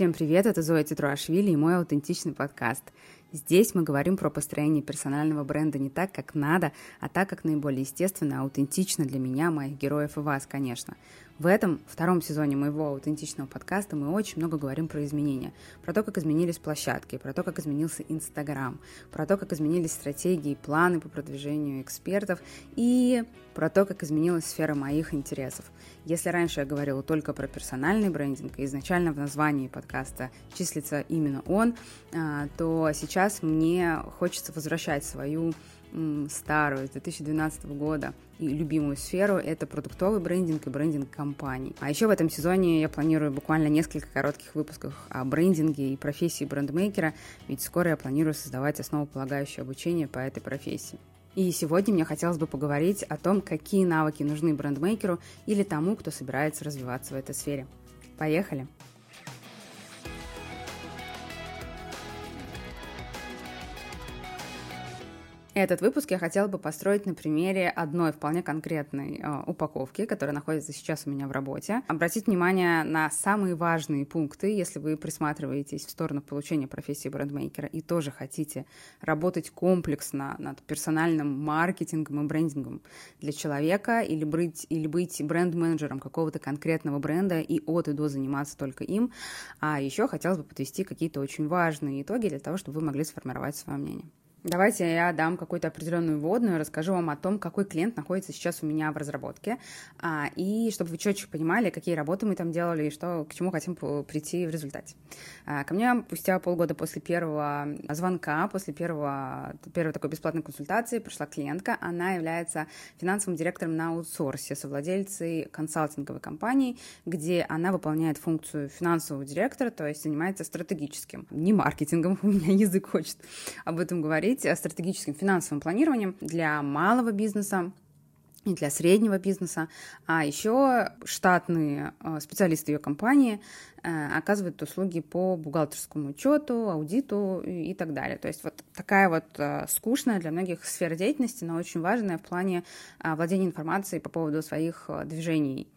Всем привет, это Зоя Титруашвили и мой аутентичный подкаст. Здесь мы говорим про построение персонального бренда не так, как надо, а так, как наиболее естественно, аутентично для меня, моих героев и вас, конечно. В этом втором сезоне моего аутентичного подкаста мы очень много говорим про изменения, про то, как изменились площадки, про то, как изменился Инстаграм, про то, как изменились стратегии, планы по продвижению экспертов и про то, как изменилась сфера моих интересов. Если раньше я говорила только про персональный брендинг, и изначально в названии подкаста числится именно он, а, то сейчас мне хочется возвращать свою старую, с 2012 года, и любимую сферу — это продуктовый брендинг и брендинг компаний. А еще в этом сезоне я планирую буквально несколько коротких выпусков о брендинге и профессии брендмейкера, ведь скоро я планирую создавать основополагающее обучение по этой профессии. И сегодня мне хотелось бы поговорить о том, какие навыки нужны брендмейкеру или тому, кто собирается развиваться в этой сфере. Поехали! Этот выпуск я хотела бы построить на примере одной вполне конкретной э, упаковки, которая находится сейчас у меня в работе. Обратить внимание на самые важные пункты, если вы присматриваетесь в сторону получения профессии брендмейкера и тоже хотите работать комплексно над персональным маркетингом и брендингом для человека или быть, или быть бренд-менеджером какого-то конкретного бренда и от и до заниматься только им. А еще хотелось бы подвести какие-то очень важные итоги для того, чтобы вы могли сформировать свое мнение. Давайте я дам какую-то определенную вводную, расскажу вам о том, какой клиент находится сейчас у меня в разработке, а, и чтобы вы четче понимали, какие работы мы там делали и что, к чему хотим прийти в результате. А, ко мне спустя полгода после первого звонка, после первого, первой такой бесплатной консультации пришла клиентка. Она является финансовым директором на аутсорсе, совладельцей консалтинговой компании, где она выполняет функцию финансового директора, то есть занимается стратегическим, не маркетингом, у меня язык хочет об этом говорить, говорить о стратегическом финансовом планировании для малого бизнеса, и для среднего бизнеса, а еще штатные э, специалисты ее компании э, оказывают услуги по бухгалтерскому учету, аудиту и так далее. То есть вот такая вот э, скучная для многих сфера деятельности, но очень важная в плане владения информацией по поводу своих движений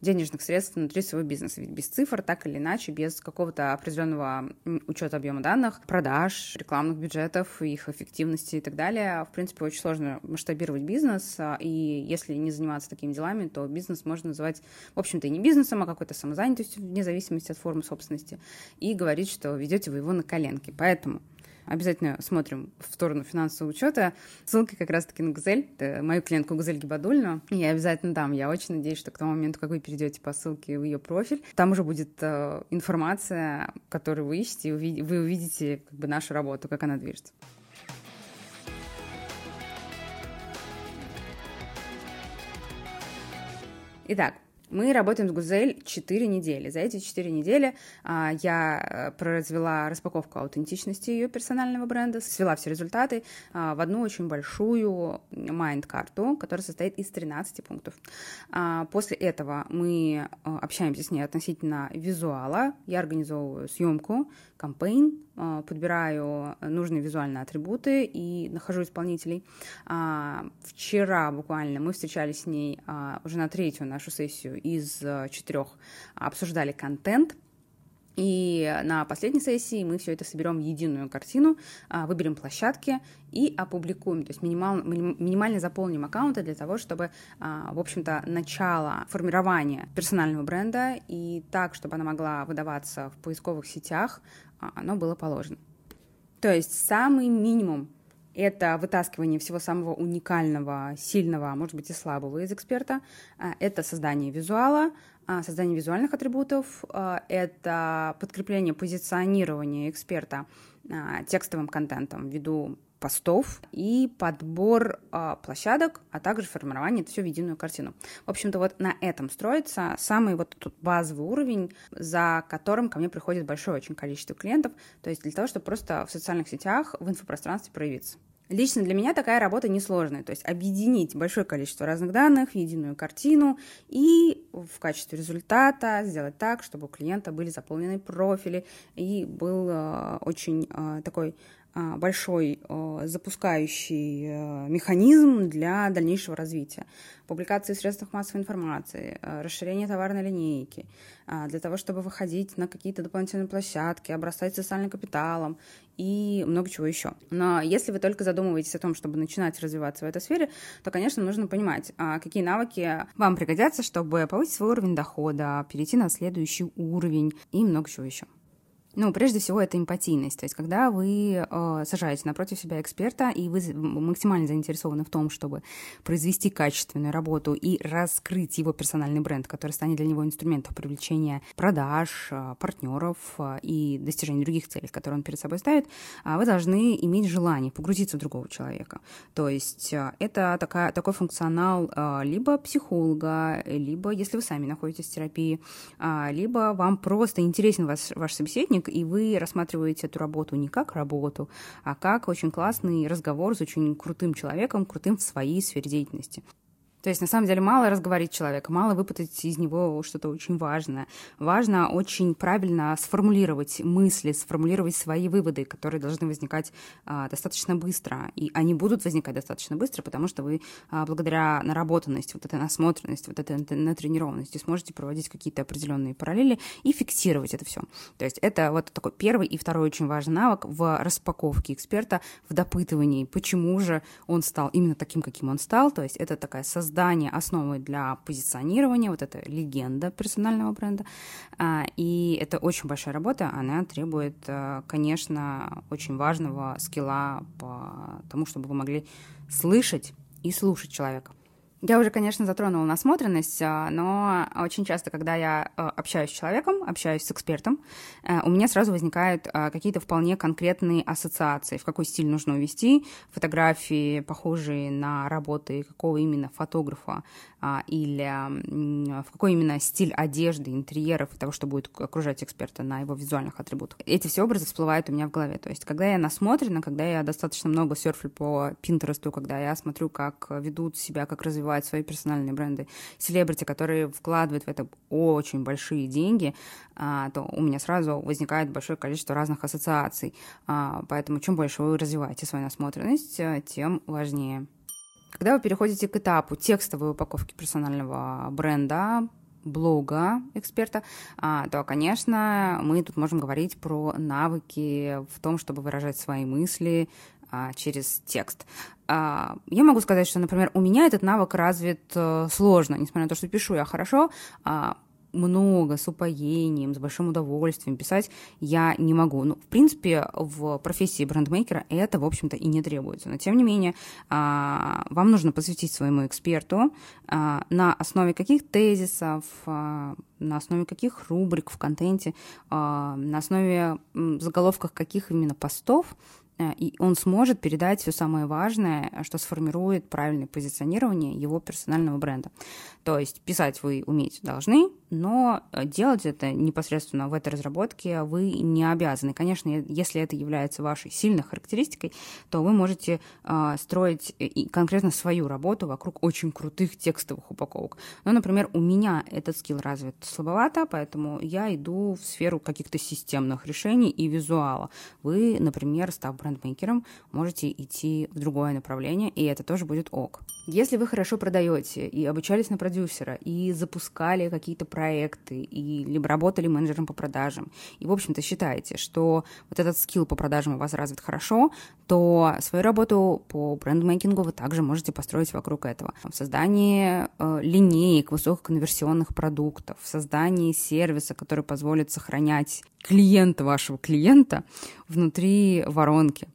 денежных средств внутри своего бизнеса. Ведь без цифр, так или иначе, без какого-то определенного учета объема данных, продаж, рекламных бюджетов, их эффективности и так далее, в принципе, очень сложно масштабировать бизнес. А, и если не заниматься такими делами, то бизнес можно называть, в общем-то, не бизнесом, а какой-то самозанятостью, вне зависимости от формы собственности, и говорить, что ведете вы его на коленке. Поэтому Обязательно смотрим в сторону финансового учета. Ссылки как раз-таки на Газель, это мою клиентку Газель Гибадульну. Я обязательно дам. Я очень надеюсь, что к тому моменту, как вы перейдете по ссылке в ее профиль, там уже будет э, информация, которую вы ищете, и вы увидите как бы нашу работу, как она движется. Итак, мы работаем с Гузель 4 недели. За эти 4 недели а, я э, произвела распаковку аутентичности ее персонального бренда, свела все результаты а, в одну очень большую майнд-карту, которая состоит из 13 пунктов. А, после этого мы а, общаемся с ней относительно визуала. Я организовываю съемку, кампейн, подбираю нужные визуальные атрибуты и нахожу исполнителей. А, вчера буквально мы встречались с ней а, уже на третью нашу сессию из четырех обсуждали контент. И на последней сессии мы все это соберем в единую картину, а, выберем площадки и опубликуем. То есть минимал, минимально заполним аккаунты для того, чтобы, а, в общем-то, начало формирования персонального бренда и так, чтобы она могла выдаваться в поисковых сетях, а, оно было положено. То есть самый минимум это вытаскивание всего самого уникального, сильного, может быть и слабого из эксперта, это создание визуала, создание визуальных атрибутов, это подкрепление позиционирования эксперта текстовым контентом ввиду постов и подбор площадок, а также формирование это все в единую картину. В общем-то, вот на этом строится самый вот тут базовый уровень, за которым ко мне приходит большое очень количество клиентов, то есть для того, чтобы просто в социальных сетях, в инфопространстве проявиться. Лично для меня такая работа несложная, то есть объединить большое количество разных данных в единую картину и в качестве результата сделать так, чтобы у клиента были заполнены профили. И был э, очень э, такой большой запускающий э, механизм для дальнейшего развития. Публикации в средствах массовой информации, расширение товарной линейки, а, для того, чтобы выходить на какие-то дополнительные площадки, обрастать социальным капиталом и много чего еще. Но если вы только задумываетесь о том, чтобы начинать развиваться в этой сфере, то, конечно, нужно понимать, а, какие навыки вам пригодятся, чтобы повысить свой уровень дохода, перейти на следующий уровень и много чего еще. Ну, прежде всего, это эмпатийность. То есть, когда вы э, сажаете напротив себя эксперта, и вы максимально заинтересованы в том, чтобы произвести качественную работу и раскрыть его персональный бренд, который станет для него инструментом привлечения продаж, э, партнеров э, и достижения других целей, которые он перед собой ставит, э, вы должны иметь желание погрузиться в другого человека. То есть, это такая, такой функционал э, либо психолога, либо, если вы сами находитесь в терапии, э, либо вам просто интересен ваш, ваш собеседник, художник, и вы рассматриваете эту работу не как работу, а как очень классный разговор с очень крутым человеком, крутым в своей сфере деятельности. То есть, на самом деле, мало разговорить человека, мало выпутать из него что-то очень важное. Важно очень правильно сформулировать мысли, сформулировать свои выводы, которые должны возникать а, достаточно быстро. И они будут возникать достаточно быстро, потому что вы а, благодаря наработанности, вот этой насмотренности, вот этой натренированности сможете проводить какие-то определенные параллели и фиксировать это все. То есть это вот такой первый и второй очень важный навык в распаковке эксперта, в допытывании, почему же он стал именно таким, каким он стал. То есть это такая создание создание основы для позиционирования, вот эта легенда персонального бренда. А, и это очень большая работа, она требует, э, конечно, очень важного скилла по тому, чтобы вы могли слышать и слушать человека. Я уже, конечно, затронула насмотренность, а, но очень часто, когда я а, общаюсь с человеком, общаюсь с экспертом, э, у меня сразу возникают а, какие-то вполне конкретные ассоциации, в какой стиль нужно увести, фотографии, похожие на работы какого именно фотографа или в какой именно стиль одежды, интерьеров того, что будет окружать эксперта на его визуальных атрибутах. Эти все образы всплывают у меня в голове. То есть, когда я насмотрена, когда я достаточно много серфлю по Пинтересту, когда я смотрю, как ведут себя, как развиваются развивать свои персональные бренды, селебрити, которые вкладывают в это очень большие деньги, а, то у меня сразу возникает большое количество разных ассоциаций. А, поэтому чем больше вы развиваете свою насмотренность, э, тем важнее. Когда вы переходите к этапу текстовой упаковки персонального бренда, блога эксперта, а, то, конечно, мы тут можем говорить про навыки в том, чтобы выражать свои мысли, а, через текст. А, я могу сказать, что, например, у меня этот навык развит а, сложно, несмотря на то, что пишу я хорошо, а, много, с упоением, с большим удовольствием писать я не могу. Ну, в принципе, в профессии брендмейкера это, в общем-то, и не требуется. Но, тем не менее, вам нужно посвятить своему эксперту на основе каких тезисов, на основе каких рубрик в контенте, на основе заголовках каких именно постов Э, и он сможет передать все самое важное, что сформирует правильное позиционирование его персонального бренда. То есть писать вы уметь должны, но э, делать это непосредственно в этой разработке вы не обязаны. Конечно, если это является вашей сильной характеристикой, то вы можете э, строить конкретно свою работу вокруг очень крутых текстовых упаковок. Ну, например, у меня этот скилл развит слабовато, поэтому я иду в сферу каких-то системных решений и визуала. Вы, например, став брендмейкером, можете идти в другое направление, и это тоже будет ок. Если вы хорошо продаете и обучались на продюсера, и запускали какие-то проекты, и либо работали менеджером по продажам, и, в общем-то, считаете, что вот этот скилл по продажам у вас развит хорошо, то свою работу по брендмейкингу вы также можете построить вокруг этого. В создании э, линеек высококонверсионных продуктов, в создании сервиса, который позволит сохранять клиента вашего клиента внутри воронки.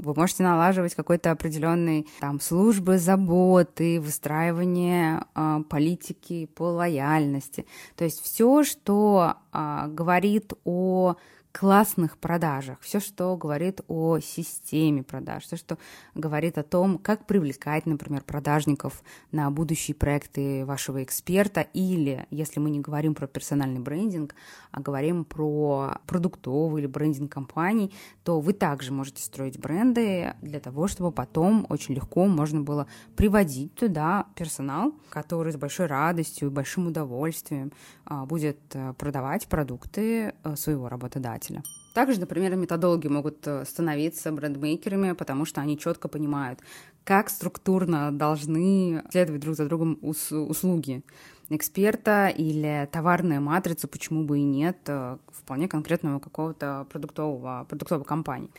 Вы можете налаживать какой-то определенный там службы заботы, выстраивание э, политики по лояльности. То есть все, что э, говорит о классных продажах, все, что говорит о системе продаж, все, что говорит о том, как привлекать, например, продажников на будущие проекты вашего эксперта, или, если мы не говорим про персональный брендинг, а говорим про продуктовый или брендинг компаний, то вы также можете строить бренды для того, чтобы потом очень легко можно было приводить туда персонал, который с большой радостью и большим удовольствием а, будет э, продавать продукты э, своего работодателя покупателя. Также, например, методологи могут э, становиться брендмейкерами, потому что они четко понимают, как структурно должны следовать друг за другом услуги эксперта или товарная матрица, почему бы и нет, э, вполне конкретного какого-то продуктового, продуктовой компании.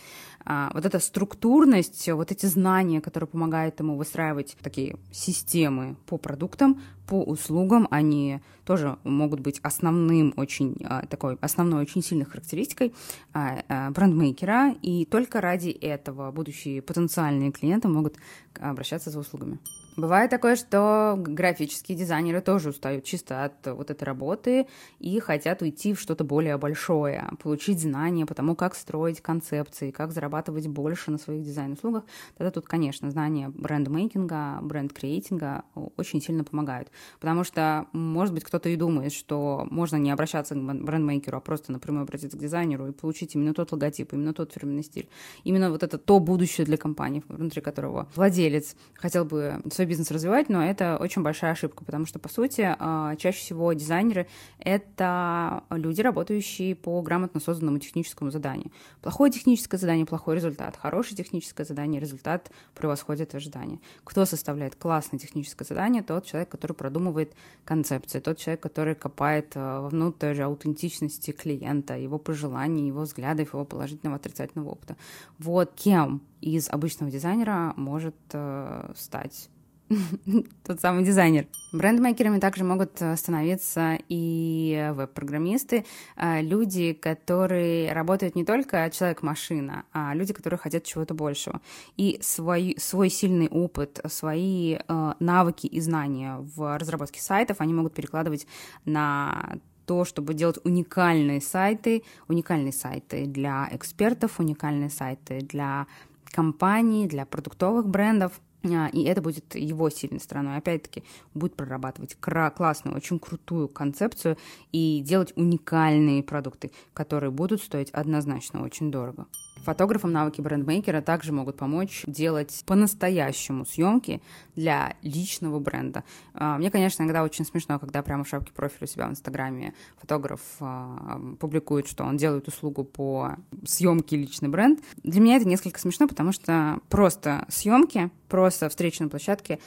А, вот эта структурность, вот эти знания, которые помогают ему выстраивать такие системы по продуктам, по услугам, они тоже могут быть основным очень, а, такой, основной очень сильной характеристикой а, брендмейкера, и только ради этого будущие потенциальные клиенты могут обращаться за услугами. Бывает такое, что графические дизайнеры тоже устают чисто от вот этой работы и хотят уйти в что-то более большое, получить знания по тому, как строить концепции, как зарабатывать больше на своих дизайн-услугах. Тогда тут, конечно, знания бренд-мейкинга, бренд-креатинга очень сильно помогают. Потому что, может быть, кто-то и думает, что можно не обращаться к бренд-мейкеру, а просто напрямую обратиться к дизайнеру и получить именно тот логотип, именно тот фирменный стиль. Именно вот это то будущее для компании, внутри которого владелец хотел бы свой бизнес развивать, но это очень большая ошибка, потому что, по сути, а, чаще всего дизайнеры — это люди, работающие по грамотно созданному техническому заданию. Плохое техническое задание — плохой результат. Хорошее техническое задание — результат превосходит ожидания. Кто составляет классное техническое задание? Тот человек, который продумывает концепции, тот человек, который копает а, внутрь аутентичности клиента, его пожеланий, его взглядов, его положительного, отрицательного опыта. Вот кем из обычного дизайнера может э, стать тот самый дизайнер. Брендмейкерами также могут э, становиться и веб-программисты, э, люди, которые работают не только человек-машина, а люди, которые хотят чего-то большего. И свой, свой сильный опыт, свои э, навыки и знания в разработке сайтов они могут перекладывать на то, чтобы делать уникальные сайты, уникальные сайты для экспертов, уникальные сайты для компаний, для продуктовых брендов. А, и это будет его сильной стороной. Опять-таки, будет прорабатывать классную, очень крутую концепцию и делать уникальные продукты, которые будут стоить однозначно очень дорого. Фотографам навыки брендмейкера также могут помочь делать по-настоящему съемки для личного бренда. А, мне, конечно, иногда очень смешно, когда прямо в шапке профиля у себя в Инстаграме фотограф а, публикует, что он делает услугу по съемке личный бренд. Для меня это несколько смешно, потому что просто съемки, просто встреча на площадке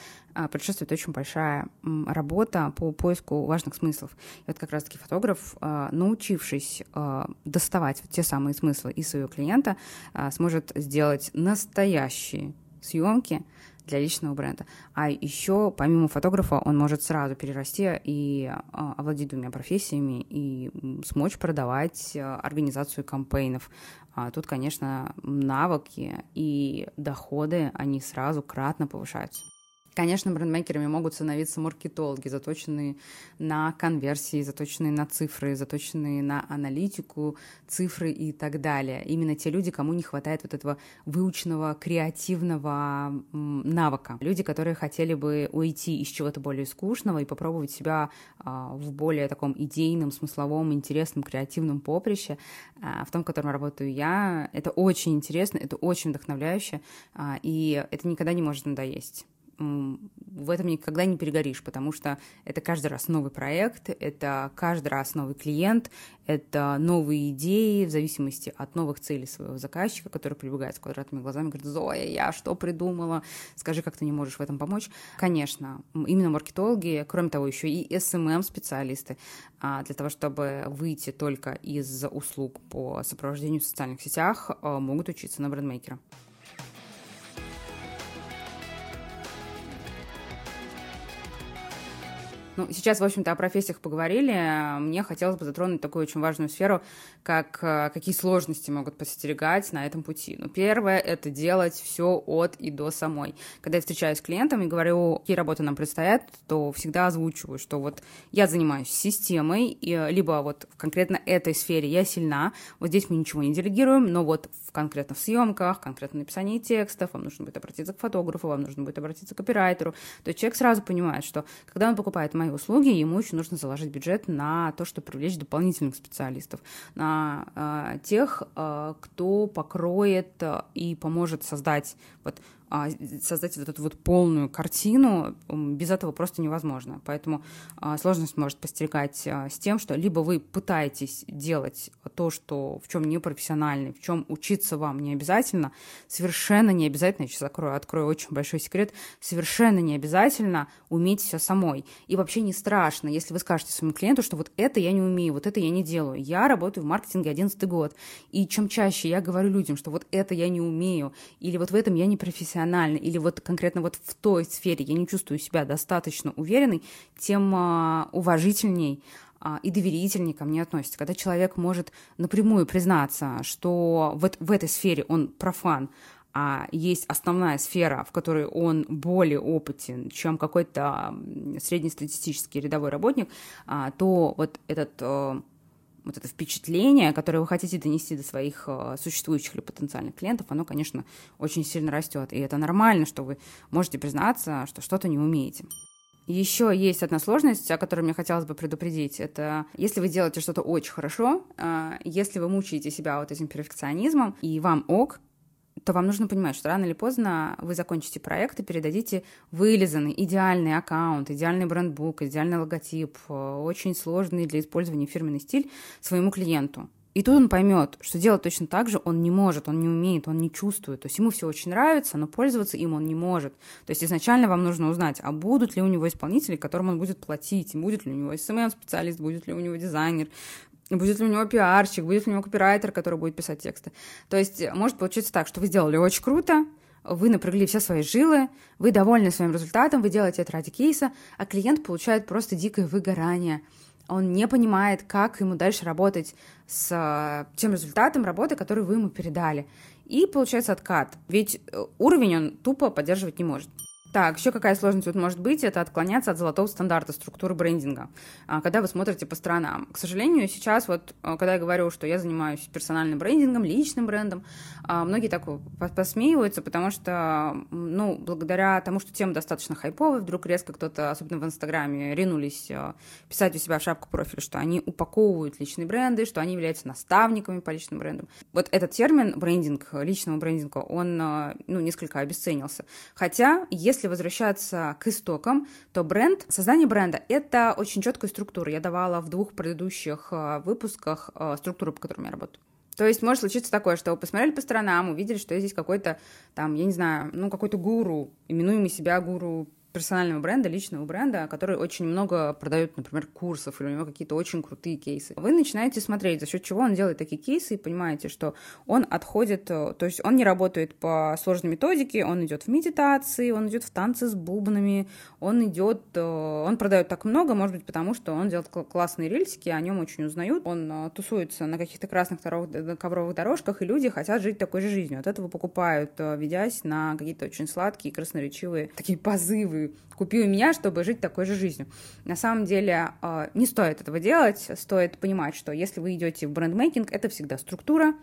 предшествует очень большая работа по поиску важных смыслов. И вот как раз-таки фотограф, а, научившись а, доставать те самые смыслы из своего клиента, сможет сделать настоящие съемки для личного бренда. А еще, помимо фотографа, он может сразу перерасти и овладеть двумя профессиями и смочь продавать организацию кампейнов. Тут, конечно, навыки и доходы, они сразу кратно повышаются. Конечно, брендмейкерами могут становиться маркетологи, заточенные на конверсии, заточенные на цифры, заточенные на аналитику, цифры и так далее. Именно те люди, кому не хватает вот этого выученного креативного навыка. Люди, которые хотели бы уйти из чего-то более скучного и попробовать себя а, в более таком идейном, смысловом, интересном, креативном поприще, а, в том, в котором работаю я. Это очень интересно, это очень вдохновляюще, а, и это никогда не может надоесть в этом никогда не перегоришь, потому что это каждый раз новый проект, это каждый раз новый клиент, это новые идеи в зависимости от новых целей своего заказчика, который прибегает с квадратными глазами говорит, Зоя, я что придумала, скажи, как ты не можешь в этом помочь. Конечно, именно маркетологи, кроме того, еще и SMM-специалисты, а, для того, чтобы выйти только из услуг по сопровождению в социальных сетях, а, могут учиться на брендмейкера. Ну, сейчас, в общем-то, о профессиях поговорили. Мне хотелось бы затронуть такую очень важную сферу, как э, какие сложности могут подстерегать на этом пути. Ну, первое — это делать все от и до самой. Когда я встречаюсь с клиентом и говорю, какие работы нам предстоят, то всегда озвучиваю, что вот я занимаюсь системой, и, либо вот в конкретно этой сфере я сильна, вот здесь мы ничего не делегируем, но вот в, конкретно в съемках, конкретно написании текстов, вам нужно будет обратиться к фотографу, вам нужно будет обратиться к копирайтеру. То есть человек сразу понимает, что когда он покупает мои услуги, ему еще нужно заложить бюджет на то, чтобы привлечь дополнительных специалистов, на э, тех, э, кто покроет э, и поможет создать вот создать вот эту вот полную картину, без этого просто невозможно. Поэтому а, сложность может постерегать а, с тем, что либо вы пытаетесь делать то, что в чем не профессиональный, в чем учиться вам не обязательно, совершенно не обязательно, я сейчас открою, открою очень большой секрет, совершенно не обязательно уметь все самой. И вообще не страшно, если вы скажете своему клиенту, что вот это я не умею, вот это я не делаю. Я работаю в маркетинге 11 год, и чем чаще я говорю людям, что вот это я не умею, или вот в этом я не профессиональный, или вот конкретно вот в той сфере я не чувствую себя достаточно уверенной, тем а, уважительней а, и доверительнее ко мне относится. Когда человек может напрямую признаться, что вот в этой сфере он профан, а есть основная сфера, в которой он более опытен, чем какой-то среднестатистический рядовой работник, а, то вот этот э, вот это впечатление, которое вы хотите донести до своих э, существующих или потенциальных клиентов, оно, конечно, очень сильно растет. И это нормально, что вы можете признаться, что что-то не умеете. Еще есть одна сложность, о которой мне хотелось бы предупредить. Это если вы делаете что-то очень хорошо, э, если вы мучаете себя вот этим перфекционизмом, и вам ок, то вам нужно понимать, что рано или поздно вы закончите проект и передадите вылизанный, идеальный аккаунт, идеальный брендбук, идеальный логотип, э, очень сложный для использования фирменный стиль своему клиенту. И тут он поймет, что делать точно так же он не может, он не умеет, он не чувствует. То есть ему все очень нравится, но пользоваться им он не может. То есть изначально вам нужно узнать, а будут ли у него исполнители, которым он будет платить, будет ли у него SMM-специалист, будет ли у него дизайнер, будет ли у него пиарщик, будет ли у него копирайтер, который будет писать тексты. То есть может получиться так, что вы сделали очень круто, вы напрягли все свои жилы, вы довольны своим результатом, вы делаете это ради кейса, а клиент получает просто дикое выгорание. Он не понимает, как ему дальше работать с э, тем результатом работы, который вы ему передали. И получается откат. Ведь э, уровень он тупо поддерживать не может. Так, еще какая сложность тут может быть, это отклоняться от золотого стандарта структуры брендинга, а, когда вы смотрите по сторонам. К сожалению, сейчас вот, а, когда я говорю, что я занимаюсь персональным брендингом, личным брендом, а, многие так посмеиваются, потому что, ну, благодаря тому, что тема достаточно хайповая, вдруг резко кто-то, особенно в Инстаграме, ринулись писать у себя в шапку профиля, что они упаковывают личные бренды, что они являются наставниками по личным брендам. Вот этот термин брендинг, личного брендинга, он, ну, несколько обесценился. Хотя, если если возвращаться к истокам, то бренд, создание бренда — это очень четкая структура. Я давала в двух предыдущих э, выпусках э, структуру, по которой я работаю. То есть может случиться такое, что вы посмотрели по сторонам, увидели, что здесь какой-то там, я не знаю, ну какой-то гуру, именуемый себя гуру персонального бренда, личного бренда, который очень много продает, например, курсов, или у него какие-то очень крутые кейсы. Вы начинаете смотреть, за счет чего он делает такие кейсы, и понимаете, что он отходит, э, то есть он не работает по сложной методике, он идет в медитации, он идет в танцы с бубнами, он идет, э, он продает так много, может быть, потому что он делает классные рельсики, о нем очень узнают, он э, тусуется на каких-то красных ковровых дорожках, и люди хотят жить такой же жизнью. От этого покупают, ведясь на какие-то очень сладкие, красноречивые такие позывы купи у меня, чтобы жить такой же жизнью. На самом деле а, не стоит этого делать, стоит понимать, что если вы идете в брендмейкинг, это всегда структура,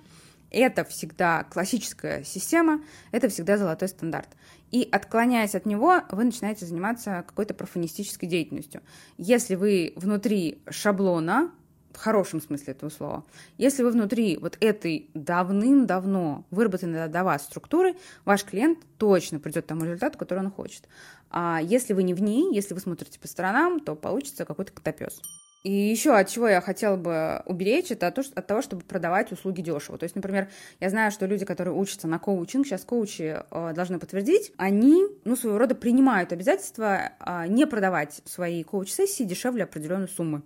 это всегда классическая система, это всегда золотой стандарт. И отклоняясь от него, вы начинаете заниматься какой-то профанистической деятельностью. Если вы внутри шаблона, в хорошем смысле этого слова. Если вы внутри вот этой давным-давно выработанной до вас структуры, ваш клиент точно придет к тому результату, который он хочет. А если вы не в ней, если вы смотрите по сторонам, то получится какой-то котопес. И еще от чего я хотела бы уберечь, это от того, чтобы продавать услуги дешево. То есть, например, я знаю, что люди, которые учатся на коучинг, сейчас коучи э, должны подтвердить, они, ну, своего рода принимают обязательства э, не продавать свои коуч-сессии дешевле определенной суммы.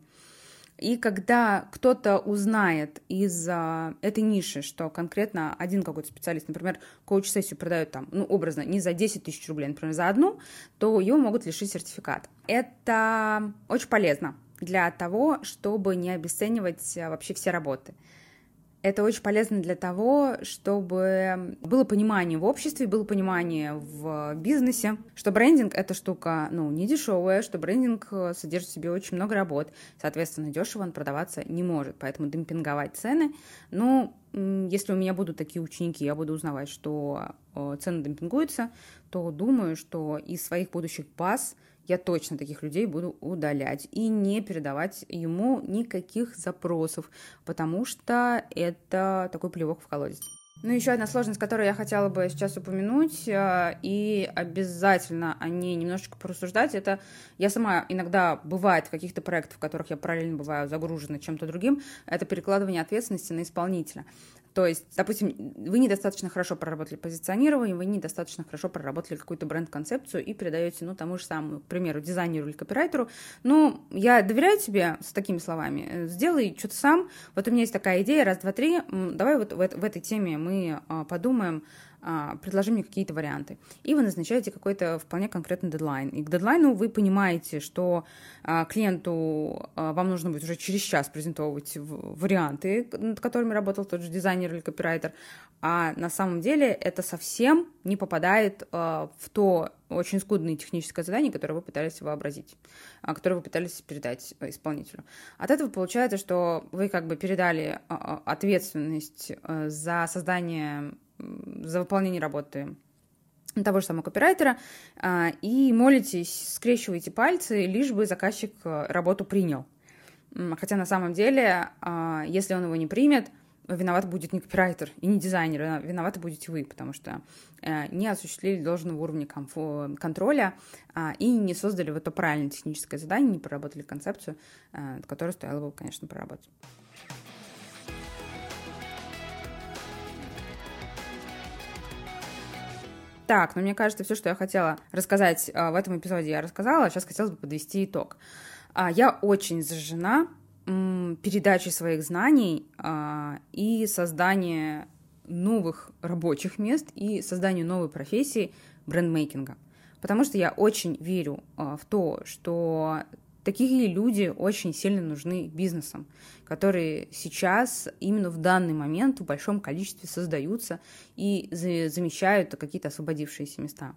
И когда кто-то узнает из а, этой ниши, что конкретно один какой-то специалист, например, коуч-сессию продает там, ну, образно, не за 10 тысяч рублей, например, за одну, то его могут лишить сертификата. Это очень полезно для того, чтобы не обесценивать а, вообще все работы. Это очень полезно для того, чтобы было понимание в обществе, было понимание в бизнесе, что брендинг — это штука, ну, не дешевая, что брендинг содержит в себе очень много работ, соответственно, дешево он продаваться не может, поэтому демпинговать цены, ну, если у меня будут такие ученики, я буду узнавать, что э, цены демпингуются, то думаю, что из своих будущих баз я точно таких людей буду удалять и не передавать ему никаких запросов, потому что это такой плевок в колодец. Ну, еще одна сложность, которую я хотела бы сейчас упомянуть, э, и обязательно о ней немножечко порассуждать, это я сама иногда бывает в каких-то проектах, в которых я параллельно бываю загружена чем-то другим, это перекладывание ответственности на исполнителя. То есть, допустим, вы недостаточно хорошо проработали позиционирование, вы недостаточно хорошо проработали какую-то бренд-концепцию и передаете, ну, тому же самому, к примеру, дизайнеру или копирайтеру, ну, я доверяю тебе с такими словами, э, сделай что-то сам, вот у меня есть такая идея, раз, два, три, давай вот в, в этой теме мы а, подумаем, предложи мне какие-то варианты. И вы назначаете какой-то вполне конкретный дедлайн. И к дедлайну вы понимаете, что а, клиенту а, вам нужно будет уже через час презентовывать варианты, над которыми работал тот же дизайнер или копирайтер, а на самом деле это совсем не попадает в то очень скудное техническое задание, которое вы пытались вообразить, которое вы пытались передать исполнителю. От этого получается, что вы как бы передали ответственность за создание за выполнение работы того же самого копирайтера, а, и молитесь, скрещиваете пальцы, лишь бы заказчик э, работу принял. Хотя на самом деле, а, если он его не примет, виноват будет не копирайтер и не дизайнер, а виноваты будете вы, потому что э, не осуществили должного уровня контроля и не создали вот то правильное техническое задание, не проработали концепцию, э, которую стоило бы, конечно, проработать. Так, ну мне кажется, все, что я хотела рассказать а, в этом эпизоде, я рассказала. Сейчас хотелось бы подвести итог. А, я очень зажжена передачей своих знаний а, и созданием новых рабочих мест и созданию новой профессии брендмейкинга. Потому что я очень верю в то, что Такие люди очень сильно нужны бизнесам, которые сейчас именно в данный момент в большом количестве создаются и замещают какие-то освободившиеся места.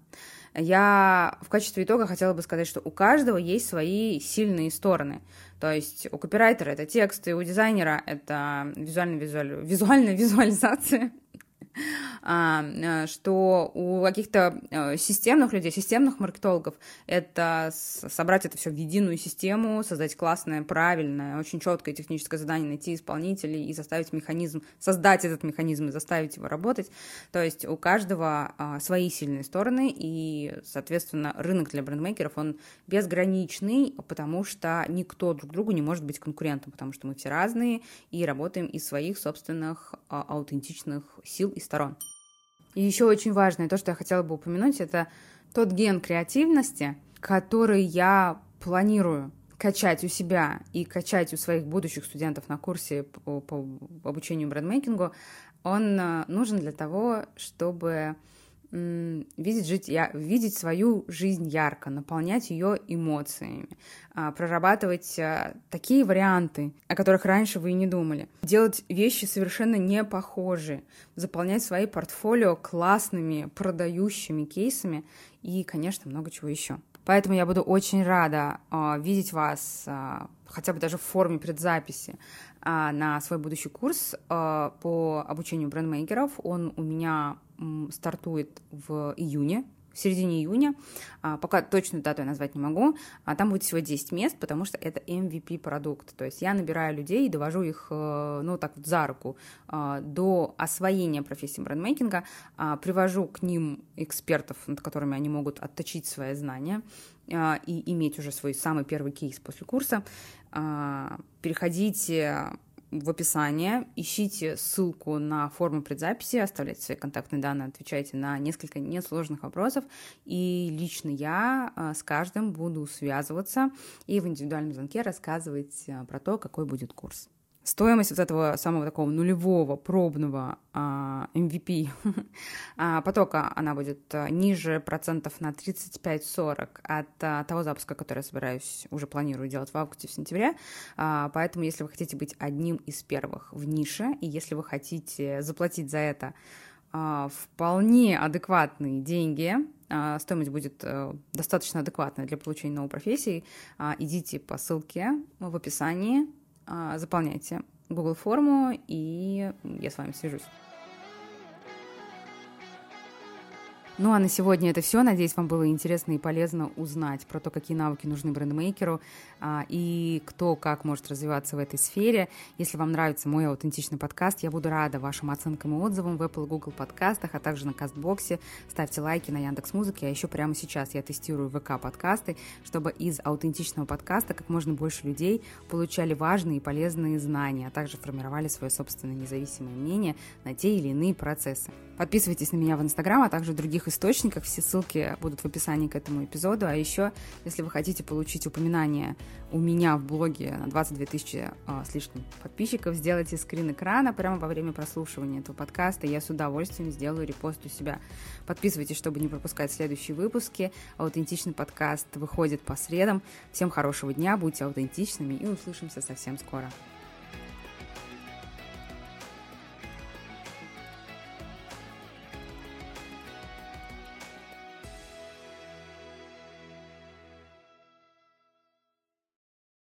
Я в качестве итога хотела бы сказать, что у каждого есть свои сильные стороны. То есть у копирайтера это тексты, у дизайнера это визуальная, визуаль... визуальная визуализация, что у каких-то э, системных людей, системных маркетологов, это собрать это все в единую систему, создать классное, правильное, очень четкое техническое задание, найти исполнителей и заставить механизм, создать этот механизм и заставить его работать. То есть у каждого а, свои сильные стороны, и, соответственно, рынок для брендмейкеров, он безграничный, потому что никто друг другу не может быть конкурентом, потому что мы все разные и работаем из своих собственных а, аутентичных сил и сторон. И еще очень важное, то, что я хотела бы упомянуть, это тот ген креативности, который я планирую качать у себя и качать у своих будущих студентов на курсе по, по обучению брендмейкингу, он э, нужен для того, чтобы видеть, жить, я, видеть свою жизнь ярко, наполнять ее эмоциями, а, прорабатывать а, такие варианты, о которых раньше вы и не думали, делать вещи совершенно не похожие, заполнять свои портфолио классными продающими кейсами и, конечно, много чего еще. Поэтому я буду очень рада э, видеть вас э, хотя бы даже в форме предзаписи э, на свой будущий курс э, по обучению брендмейкеров. Он у меня стартует в июне, в середине июня. А, пока точную дату я назвать не могу. А, там будет всего 10 мест, потому что это MVP-продукт. То есть я набираю людей и довожу их, э, ну, так вот за руку а, до освоения профессии брендмейкинга, а, привожу к ним экспертов, над которыми они могут отточить свои знания а, и иметь уже свой самый первый кейс после курса. Переходите в описании. Ищите ссылку на форму предзаписи, оставляйте свои контактные данные, отвечайте на несколько несложных вопросов. И лично я а, с каждым буду связываться и в индивидуальном звонке рассказывать а, про то, какой будет курс стоимость вот этого самого такого нулевого пробного а, MVP а, потока, она будет а, ниже процентов на 35-40 от а, того запуска, который я собираюсь, уже планирую делать в августе, в сентябре. А, поэтому, если вы хотите быть одним из первых в нише, и если вы хотите заплатить за это вполне адекватные деньги, стоимость будет а, достаточно адекватная для получения новой профессии, идите по ссылке в описании, заполняйте Google форму, и я с вами свяжусь. Ну а на сегодня это все. Надеюсь, вам было интересно и полезно узнать про то, какие навыки нужны брендмейкеру а, и кто как может развиваться в этой сфере. Если вам нравится мой аутентичный подкаст, я буду рада вашим оценкам и отзывам в Apple и Google подкастах, а также на Кастбоксе. Ставьте лайки на Яндекс Музыке, а еще прямо сейчас я тестирую ВК подкасты, чтобы из аутентичного подкаста как можно больше людей получали важные и полезные знания, а также формировали свое собственное независимое мнение на те или иные процессы. Подписывайтесь на меня в Инстаграм, а также других источниках. Все ссылки будут в описании к этому эпизоду. А еще, если вы хотите получить упоминание у меня в блоге на 22 тысячи а, с лишним подписчиков, сделайте скрин экрана прямо во время прослушивания этого подкаста. Я с удовольствием сделаю репост у себя. Подписывайтесь, чтобы не пропускать следующие выпуски. Аутентичный подкаст выходит по средам. Всем хорошего дня, будьте аутентичными и услышимся совсем скоро.